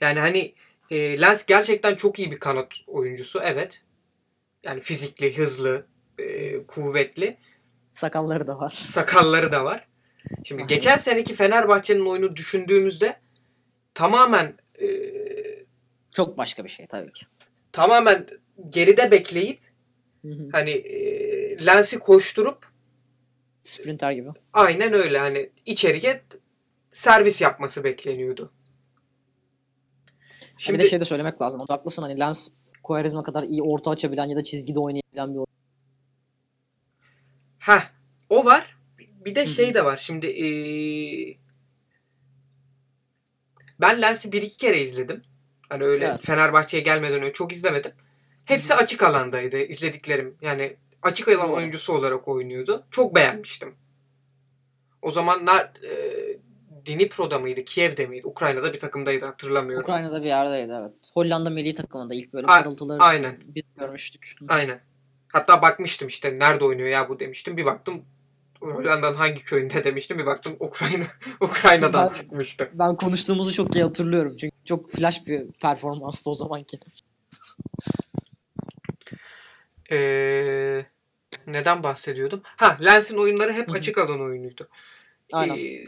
S1: Yani hani e, Lens gerçekten çok iyi bir kanat oyuncusu evet. Yani fizikli, hızlı, e, kuvvetli.
S2: Sakalları da var.
S1: Sakalları da var. Şimdi geçen seneki Fenerbahçe'nin oyunu düşündüğümüzde tamamen e,
S2: Çok başka bir şey tabii ki.
S1: tamamen geride bekleyip hani e, Lens'i koşturup
S2: Sprinter gibi.
S1: aynen öyle hani içeriye servis yapması bekleniyordu.
S2: Şimdi... Bir de şey de söylemek lazım. O da haklısın hani Lens Quaresma kadar iyi orta açabilen ya da çizgide oynayabilen bir oyuncu.
S1: Ha, o var. Bir de şey de var. Şimdi eee, ben Lens'i bir iki kere izledim. Hani öyle
S2: Evet.
S1: Fenerbahçe'ye gelmeden önce çok izlemedim. Hepsi açık alandaydı izlediklerim. Yani açık alan oyuncusu olarak oynuyordu. Çok beğenmiştim. O zamanlar eee Dnipro'da mıydı? Kiev'de miydi? Ukrayna'da bir takımdaydı hatırlamıyorum.
S2: Ukrayna'da bir yerdeydi evet. Hollanda milli takımında ilk böyle parıltıları
S1: aynen.
S2: biz görmüştük.
S1: Aynen. Hatta bakmıştım işte nerede oynuyor ya bu demiştim. Bir baktım Hollanda'nın hangi köyünde demiştim. Bir baktım Ukrayna Ukrayna'dan
S2: Ben-
S1: çıkmıştı.
S2: Ben konuştuğumuzu çok iyi hatırlıyorum. Çünkü çok flash bir performanstı o zamanki.
S1: Ee, neden bahsediyordum? Ha, Lens'in oyunları hep açık alan oyunuydu.
S2: Aynen.
S1: Ee,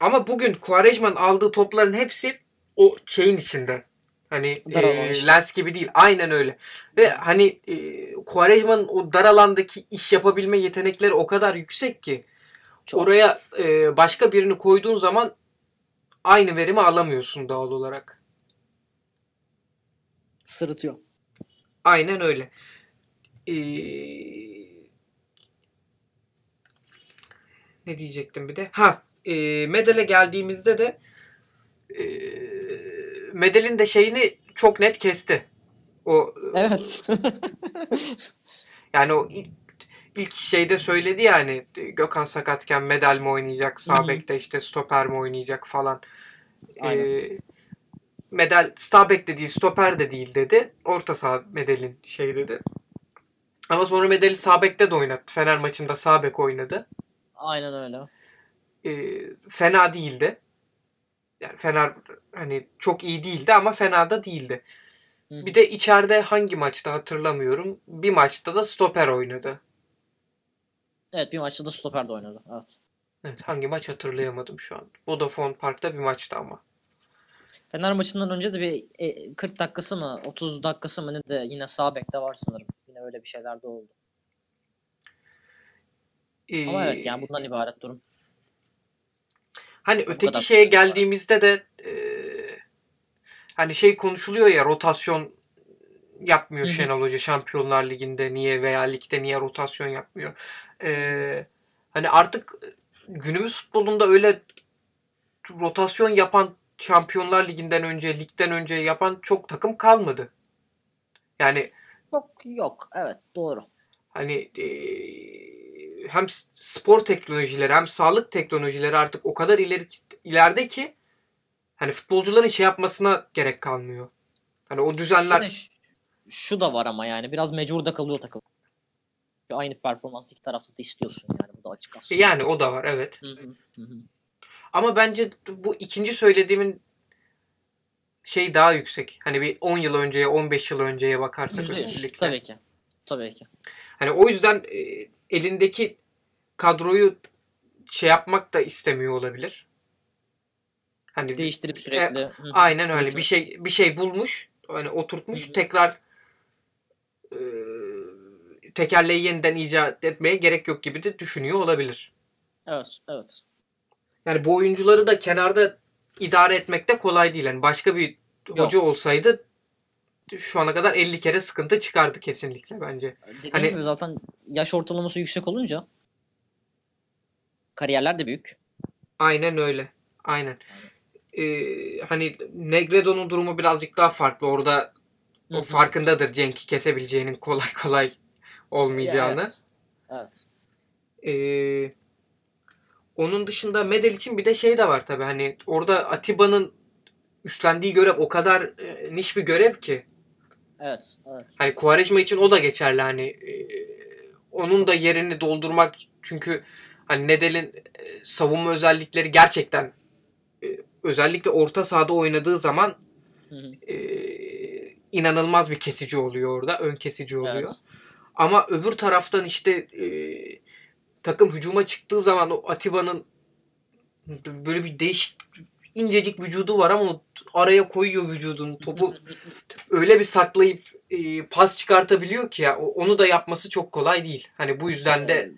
S1: ama bugün Quaresma'nın aldığı topların hepsi o şeyin içinde. Hani
S2: Dar
S1: e,
S2: işte.
S1: Lens gibi değil. Aynen öyle. Ve hani e, Quaresma'nın o dar alandaki iş yapabilme yetenekleri o kadar yüksek ki
S2: Çok.
S1: oraya e, başka birini koyduğun zaman aynı verimi alamıyorsun doğal olarak.
S2: Sırıtıyor.
S1: Aynen öyle. Ee, ne diyecektim bir de? Ha, e, Medel'e geldiğimizde de e, Medel'in de şeyini çok net kesti. O
S2: Evet.
S1: yani o ilk, ilk şeyde söyledi yani Gökhan sakatken Medel mi oynayacak,
S2: Hı
S1: sağ
S2: hı.
S1: bekte işte stoper mi oynayacak falan.
S2: Aynen.
S1: Ee, Medel sağ bek de değil, stoper de değil dedi. Orta saha Medel'in şey dedi. Ama sonra Medel'i sağ bekte de oynattı. Fener maçında sağ bek oynadı.
S2: Aynen öyle.
S1: Ee, fena değildi. Yani Fener hani çok iyi değildi ama fena da değildi.
S2: Hı.
S1: Bir de içeride hangi maçta hatırlamıyorum. Bir maçta da stoper oynadı.
S2: Evet bir maçta da stoper de oynadı. Evet.
S1: Evet, hangi maç hatırlayamadım şu an. Vodafone Park'ta bir maçtı ama.
S2: Fener maçından önce de bir e, 40 dakikası mı 30 dakikası mı ne de yine sağ bekte var sanırım. Yine öyle bir şeyler de oldu.
S1: Ee,
S2: Ama evet yani bundan ibaret durum.
S1: Hani öteki şeye geldiğimizde de e, hani şey konuşuluyor ya rotasyon yapmıyor
S2: Hı hı.
S1: Şenol Hoca Şampiyonlar Ligi'nde niye veya ligde niye rotasyon yapmıyor. E, hani artık günümüz futbolunda öyle rotasyon yapan Şampiyonlar Ligi'nden önce, ligden önce yapan çok takım kalmadı. Yani
S2: Yok yok evet doğru.
S1: hani e, hem spor teknolojileri hem sağlık teknolojileri artık o kadar ileri ileride ki hani futbolcuların şey yapmasına gerek kalmıyor. Hani o düzenler
S2: ş- şu da var ama yani biraz mecbur da kalıyor takım. Çünkü Aynı performansı iki tarafta da istiyorsun yani bu da açık aslında.
S1: yani o da var evet.
S2: Hı hı, hı hı.
S1: Ama bence bu ikinci söylediğimin şey daha yüksek. Hani bir 10 yıl önceye, 15 yıl önceye bakarsak özellikle.
S2: Tabii ki. Tabii ki.
S1: Hani o yüzden e, elindeki kadroyu şey yapmak da istemiyor olabilir. Hani
S2: Değiştirip
S1: E,
S2: sürekli. Hı.
S1: Aynen öyle.
S2: Evet.
S1: Bir şey bir şey bulmuş, hani oturtmuş, tekrar e, tekerleği yeniden icat etmeye gerek yok gibi de düşünüyor olabilir.
S2: Evet, evet.
S1: Yani bu oyuncuları da kenarda idare etmek de kolay değil. Yani başka bir hoca olsaydı şu ana kadar 50 kere sıkıntı çıkardı kesinlikle bence.
S2: Dediğim
S1: Hani-
S2: gibi zaten yaş ortalaması yüksek olunca kariyerler de büyük.
S1: Aynen öyle. Aynen. E, hani Negredo'nun durumu birazcık daha farklı. Orada o farkındadır Cenk'i kesebileceğinin kolay kolay olmayacağını.
S2: Evet. Evet.
S1: Ee, onun dışında Medel için bir de şey de var tabii hani orada Atiba'nın üstlendiği görev o kadar e, niş bir görev ki
S2: Evet. Evet.
S1: hani Quaresma için o da geçerli hani e, onun da yerini doldurmak çünkü hani Nedel'in e, savunma özellikleri gerçekten e, özellikle orta sahada oynadığı zaman
S2: Hı hı.
S1: e, inanılmaz bir kesici oluyor orada. Ön kesici oluyor.
S2: Evet.
S1: Ama öbür taraftan işte e, takım hücuma çıktığı zaman o Atiba'nın böyle bir değişik incecik vücudu var ama araya koyuyor vücudunu. Topu öyle bir saklayıp e, pas çıkartabiliyor ki ya onu da yapması çok kolay değil. Hani bu yüzden de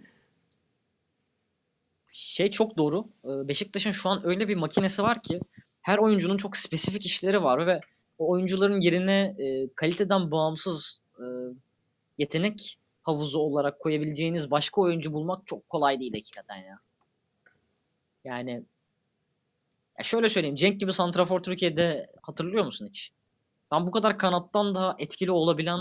S2: Ee, şey çok doğru. Ee, Beşiktaş'ın şu an öyle bir makinesi var ki her oyuncunun çok spesifik işleri var ve o oyuncuların yerine e, kaliteden bağımsız e, yetenek havuzu olarak koyabileceğiniz başka oyuncu bulmak çok kolay değil hakikaten ya. Yani ya şöyle söyleyeyim. Cenk gibi santrafor Türkiye'de hatırlıyor musun hiç? Ben bu kadar kanattan da etkili olabilen,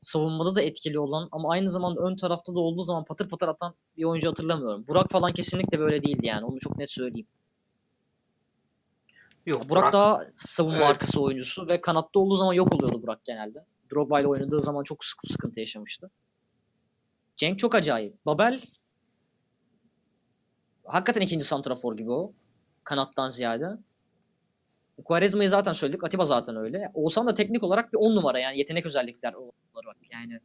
S2: savunmada da etkili olan ama aynı zamanda ön tarafta da olduğu zaman patır patır atan bir oyuncu hatırlamıyorum. Burak falan kesinlikle böyle değildi yani. Onu çok net söyleyeyim.
S1: yok
S2: Burak,
S1: Burak-
S2: daha savunma
S1: Evet.
S2: arkası oyuncusu ve kanatta olduğu zaman yok oluyordu Burak genelde. Drogba ile oynadığı zaman çok sık- sıkıntı yaşamıştı. Cenk çok acayip. Babel hakikaten ikinci santrafor gibi o. Kanattan ziyade. Quaresma'yı zaten söyledik. Atiba zaten öyle. Oğuzhan da teknik olarak bir 10 numara yani yetenek özellikler olarak yani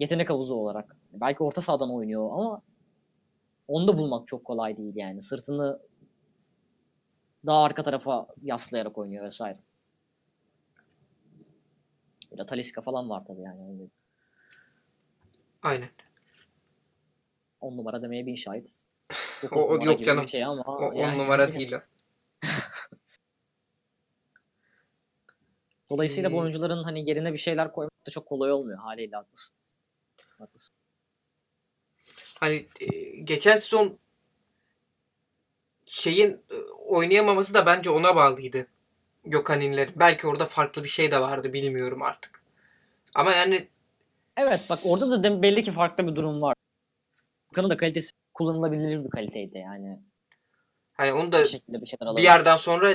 S2: yetenek havuzu olarak. Belki orta sahadan oynuyor ama onu da bulmak çok kolay değil yani. Sırtını daha arka tarafa yaslayarak oynuyor vesaire. Bir de Talisca falan var tabii yani.
S1: Aynen.
S2: 10 numara demeye bin şahit.
S1: O- o yok canım.
S2: Şey ama
S1: O on
S2: yani-
S1: numara değil o.
S2: Dolayısıyla bu oyuncuların hani yerine bir şeyler koymak da çok kolay olmuyor haliyle haklısın. Haklısın.
S1: Hani e, geçen sezon şeyin e, oynayamaması da bence ona bağlıydı. Gökhan'inlerin. Belki orada farklı bir şey de vardı bilmiyorum artık. Ama yani
S2: Evet bak orada da belli ki farklı bir durum var. Kanın da kalitesi kullanılabilir bir kaliteydi yani.
S1: hani onu da
S2: Bir şekilde bir şeyler
S1: bir yerden sonra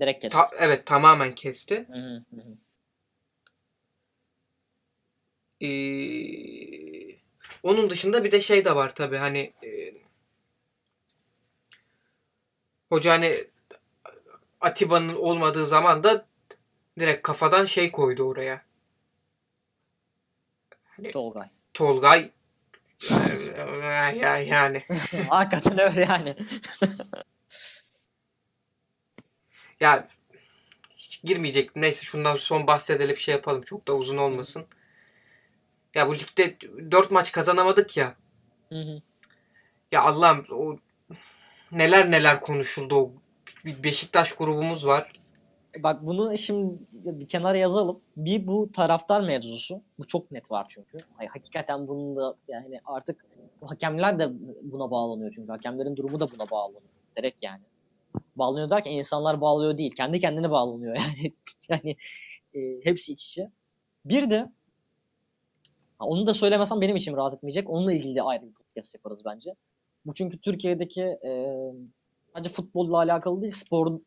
S2: Direkt kesti.
S1: ta- evet tamamen kesti.
S2: Hı hı.
S1: Ee, onun dışında bir de şey de var tabii hani e, hoca hani Atiba'nın olmadığı zaman da direkt kafadan şey koydu oraya.
S2: Tolgay.
S1: Tolgay ya- yani
S2: Hakikaten öyle yani.
S1: ya hiç girmeyecektim. Neyse şundan son bahsedelim şey yapalım. Çok da uzun olmasın. Ya bu ligde 4 maç kazanamadık ya.
S2: Hı hı.
S1: Ya Allah'ım o neler neler konuşuldu o bir Beşiktaş grubumuz var.
S2: Bak bunu şimdi bir kenara yazalım. Bir bu taraftar mevzusu. Bu çok net var çünkü. Ay, hakikaten bunun da yani artık hakemler de buna bağlanıyor çünkü. Hakemlerin durumu da buna bağlanıyor. Direkt yani. Bağlanıyor derken insanlar bağlıyor değil. Kendi kendine bağlanıyor yani. yani e, hepsi iç içe. Bir de onu da söylemesem benim için rahat etmeyecek. Onunla ilgili de ayrı bir podcast yaparız bence. Bu çünkü Türkiye'deki e, sadece futbolla alakalı değil, spor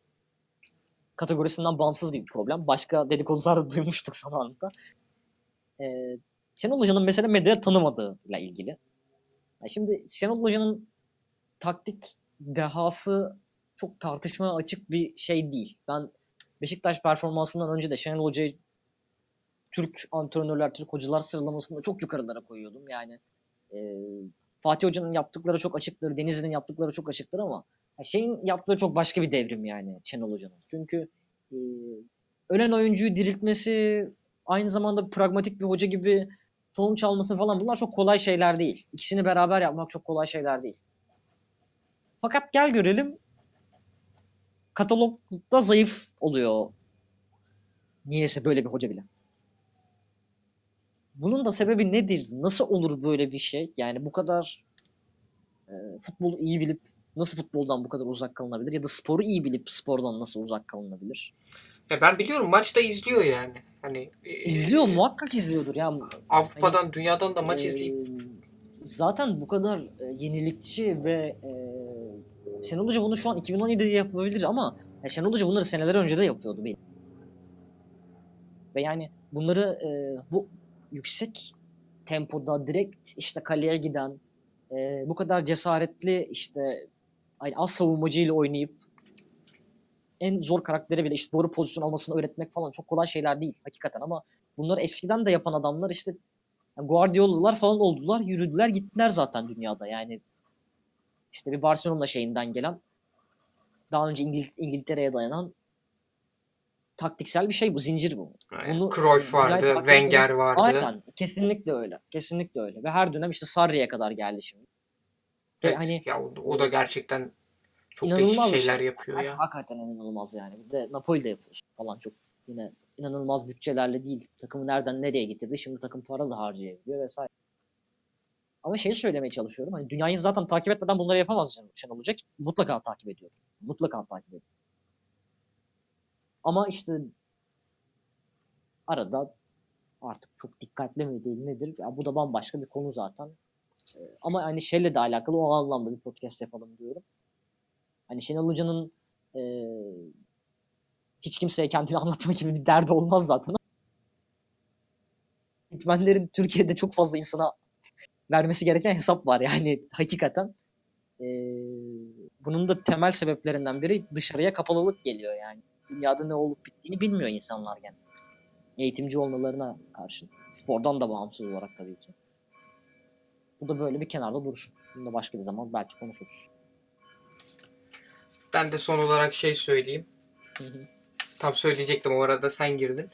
S2: kategorisinden bağımsız bir problem. Başka dedikodular da duymuştuk zamanında. Ee, Şenol Hoca'nın mesela medyaya tanımadığıyla ilgili. Yani şimdi Şenol Hoca'nın taktik dehası çok tartışmaya açık bir şey değil. Ben Beşiktaş performansından önce de Şenol Hoca'yı Türk antrenörler, Türk hocalar sıralamasında çok yukarılara koyuyordum. Yani e, Fatih Hoca'nın yaptıkları çok açıktır, Denizli'nin yaptıkları çok açıktır ama şeyin yaptığı çok başka bir devrim yani Şenol Hoca'nın. Çünkü e, ölen oyuncuyu diriltmesi, aynı zamanda pragmatik bir hoca gibi tohum çalması falan bunlar çok kolay şeyler değil. İkisini beraber yapmak çok kolay şeyler değil. Fakat gel görelim katalogda zayıf oluyor. Niyeyse böyle bir hoca bile. Bunun da sebebi nedir? Nasıl olur böyle bir şey? Yani bu kadar e, futbolu iyi bilip nasıl futboldan bu kadar uzak kalınabilir? Ya da sporu iyi bilip spordan nasıl uzak kalınabilir?
S1: Ya ben biliyorum maçta izliyor yani. Hani e,
S2: İzliyor muhakkak izliyordur ya.
S1: Avrupa'dan, dünyadan da maç
S2: Ee,
S1: izleyip
S2: Zaten bu kadar e, yenilikçi ve e, Şenol Hoca bunu şu an 2017'de yapabilir ama ya Şenol Hoca bunları seneler önce de yapıyordu benim. Ve yani bunları e, bu yüksek tempoda direkt işte kaleye giden e, bu kadar cesaretli işte ay- az savunmacıyla oynayıp en zor karakteri bile işte doğru pozisyon almasını öğretmek falan çok kolay şeyler değil hakikaten ama bunları eskiden de yapan adamlar işte yani Guardiola'lar falan oldular, yürüdüler, gittiler zaten dünyada. Yani işte bir Barcelona şeyinden gelen daha önce İngil- İngiltere'ye dayanan taktiksel bir şey bu, zincir bu.
S1: Yani
S2: Bunu-
S1: Cruyff vardı, Wenger vardı.
S2: Aynen. Kesinlikle öyle. Kesinlikle öyle. Ve her dönem işte Sarri'ye kadar geldi şimdi. Ve hani
S1: ya o, o da gerçekten çok değişik şeyler
S2: şey.
S1: yapıyor ya.
S2: hakikaten inanılmaz yani. Bir de Napoli'de yapıyorsun falan çok yine inanılmaz bütçelerle değil. Takımı nereden nereye getirdi. Şimdi takım para da harcayabiliyor vesaire. Ama şeyi söylemeye çalışıyorum. Hani dünyayı zaten takip etmeden bunları yapamaz Hoca. ki Mutlaka takip ediyor. Mutlaka takip ediyor. Ama işte arada artık çok dikkatli mi değil nedir? Ya bu da bambaşka bir konu zaten. Ama hani şeyle de alakalı o anlamda bir podcast yapalım diyorum. Hani Şenol Hoca'nın e, hiç kimseye kendini anlatma gibi bir derdi olmaz zaten. Eğitmenlerin Türkiye'de çok fazla insana vermesi gereken hesap var yani hakikaten. Ee, bunun da temel sebeplerinden biri dışarıya kapalılık geliyor yani. Dünyada ne olup bittiğini bilmiyor insanlar yani. Eğitimci olmalarına karşı. Spordan da bağımsız olarak tabii ki. Bu da böyle bir kenarda dursun. Bunu da başka bir zaman belki konuşuruz.
S1: Ben de son olarak şey söyleyeyim.
S2: Hı hı.
S1: Tam söyleyecektim o arada sen girdin.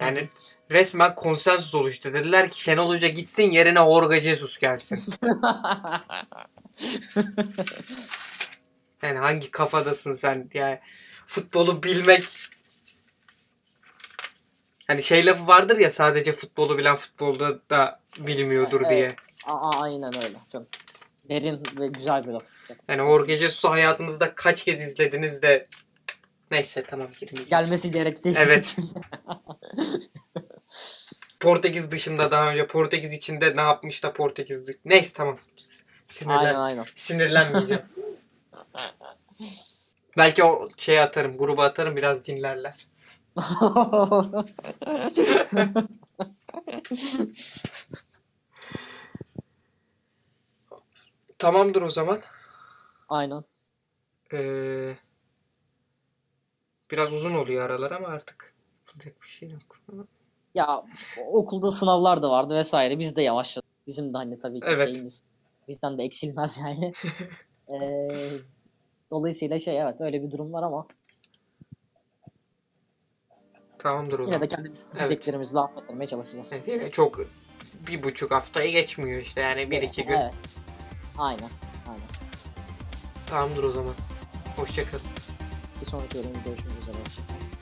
S1: Yani resmen konsensus oluştu. Dediler ki Şenol Hoca gitsin yerine Jorge Jesus gelsin. Yani hangi kafadasın sen? Yani futbolu bilmek Hani şey lafı vardır ya sadece futbolu bilen futbolda da bilmiyordur
S2: Evet.
S1: diye.
S2: Aa, aynen öyle. Çok derin ve güzel bir laf.
S1: Yani Jorge Jesus'u hayatınızda kaç kez izlediniz de neyse tamam girmeyeceğim.
S2: Gelmesi gerektiği
S1: Evet. Portekiz dışında daha önce Portekiz içinde ne yapmış da Portekiz dı- Neyse tamam. Sinirlen
S2: aynen aynen.
S1: sinirlenmeyeceğim. Belki o şeye atarım, gruba atarım biraz dinlerler. Tamamdır o zaman.
S2: aynen.
S1: Ee, biraz uzun oluyor aralar ama artık yapacak bir şey yok.
S2: Ya okulda sınavlar da vardı vesaire. Biz de yavaşladık. Bizim de hani tabii ki
S1: Evet.
S2: şeyimiz bizden de eksilmez yani. Ee, dolayısıyla şey evet öyle bir durum var ama
S1: Tamamdır o
S2: yine de kendi
S1: Evet.
S2: bildiklerimizle anlatmaya çalışacağız.
S1: Yani yine çok bir buçuk haftayı geçmiyor işte yani bir iki gün.
S2: Evet. Aynen. Aynen.
S1: Tamamdır o zaman. Hoşçakalın.
S2: Bir sonraki bölümde görüşmek üzere. Hoşçakalın.